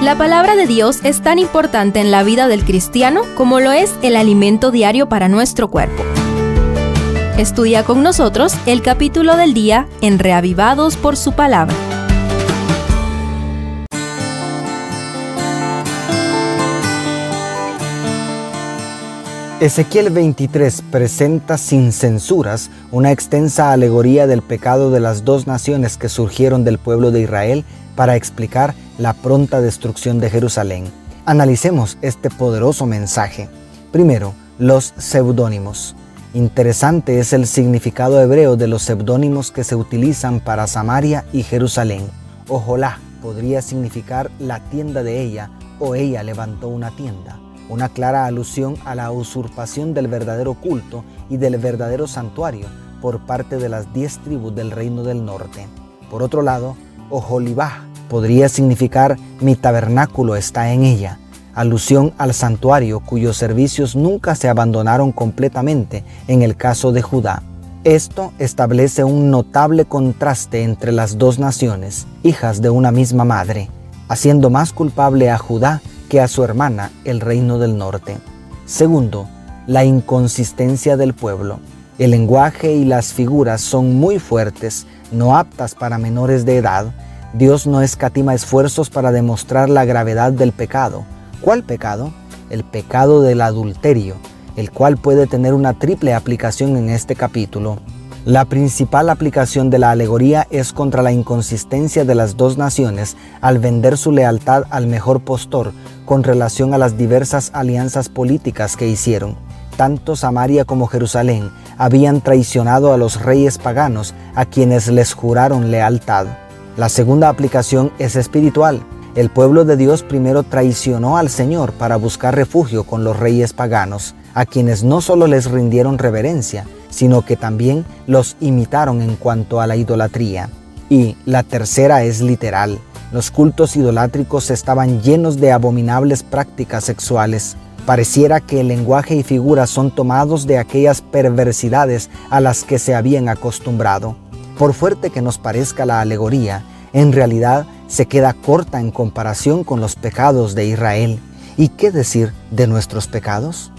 La palabra de Dios es tan importante en la vida del cristiano como lo es el alimento diario para nuestro cuerpo. Estudia con nosotros el capítulo del día en Reavivados por su palabra. Ezequiel 23 presenta sin censuras una extensa alegoría del pecado de las dos naciones que surgieron del pueblo de Israel para explicar la pronta destrucción de Jerusalén. Analicemos este poderoso mensaje. Primero, los seudónimos. Interesante es el significado hebreo de los seudónimos que se utilizan para Samaria y Jerusalén. Ojolá podría significar la tienda de ella o ella levantó una tienda una clara alusión a la usurpación del verdadero culto y del verdadero santuario por parte de las diez tribus del reino del norte. Por otro lado, Ojolibá podría significar mi tabernáculo está en ella, alusión al santuario cuyos servicios nunca se abandonaron completamente en el caso de Judá. Esto establece un notable contraste entre las dos naciones, hijas de una misma madre, haciendo más culpable a Judá que a su hermana, el reino del norte. Segundo, la inconsistencia del pueblo. El lenguaje y las figuras son muy fuertes, no aptas para menores de edad. Dios no escatima esfuerzos para demostrar la gravedad del pecado. ¿Cuál pecado? El pecado del adulterio, el cual puede tener una triple aplicación en este capítulo. La principal aplicación de la alegoría es contra la inconsistencia de las dos naciones al vender su lealtad al mejor postor con relación a las diversas alianzas políticas que hicieron. Tanto Samaria como Jerusalén habían traicionado a los reyes paganos a quienes les juraron lealtad. La segunda aplicación es espiritual. El pueblo de Dios primero traicionó al Señor para buscar refugio con los reyes paganos, a quienes no solo les rindieron reverencia, sino que también los imitaron en cuanto a la idolatría. Y la tercera es literal. Los cultos idolátricos estaban llenos de abominables prácticas sexuales. Pareciera que el lenguaje y figuras son tomados de aquellas perversidades a las que se habían acostumbrado. Por fuerte que nos parezca la alegoría, en realidad se queda corta en comparación con los pecados de Israel. ¿Y qué decir de nuestros pecados?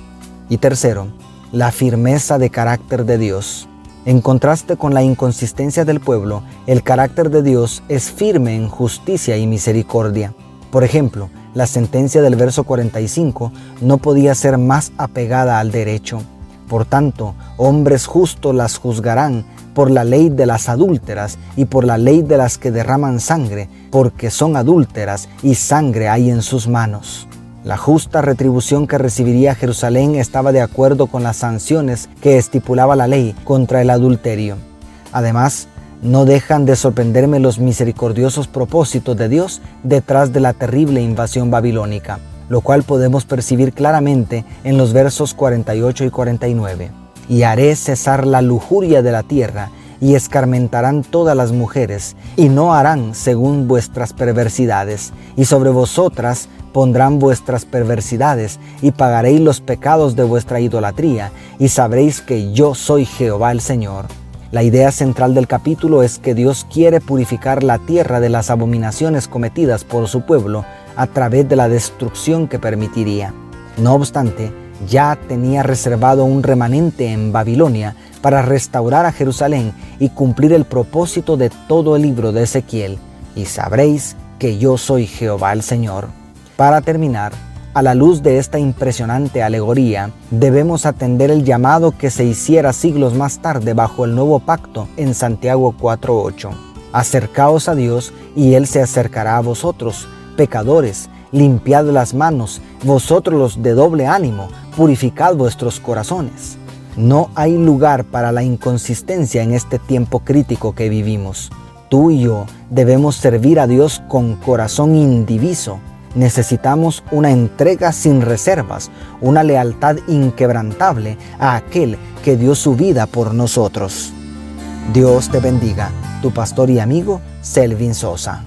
Y tercero, la firmeza de carácter de Dios. En contraste con la inconsistencia del pueblo, el carácter de Dios es firme en justicia y misericordia. Por ejemplo, la sentencia del verso 45 no podía ser más apegada al derecho. Por tanto, hombres justos las juzgarán por la ley de las adúlteras y por la ley de las que derraman sangre, porque son adúlteras y sangre hay en sus manos. La justa retribución que recibiría Jerusalén estaba de acuerdo con las sanciones que estipulaba la ley contra el adulterio. Además, no dejan de sorprenderme los misericordiosos propósitos de Dios detrás de la terrible invasión babilónica, lo cual podemos percibir claramente en los versos 48 y 49. Y haré cesar la lujuria de la tierra, y escarmentarán todas las mujeres, y no harán según vuestras perversidades, y sobre vosotras pondrán vuestras perversidades y pagaréis los pecados de vuestra idolatría y sabréis que yo soy Jehová el Señor. La idea central del capítulo es que Dios quiere purificar la tierra de las abominaciones cometidas por su pueblo a través de la destrucción que permitiría. No obstante, ya tenía reservado un remanente en Babilonia para restaurar a Jerusalén y cumplir el propósito de todo el libro de Ezequiel, y sabréis que yo soy Jehová el Señor. Para terminar, a la luz de esta impresionante alegoría, debemos atender el llamado que se hiciera siglos más tarde bajo el nuevo pacto en Santiago 4.8. Acercaos a Dios y Él se acercará a vosotros, pecadores, limpiad las manos, vosotros los de doble ánimo, purificad vuestros corazones. No hay lugar para la inconsistencia en este tiempo crítico que vivimos. Tú y yo debemos servir a Dios con corazón indiviso, Necesitamos una entrega sin reservas, una lealtad inquebrantable a aquel que dio su vida por nosotros. Dios te bendiga, tu pastor y amigo Selvin Sosa.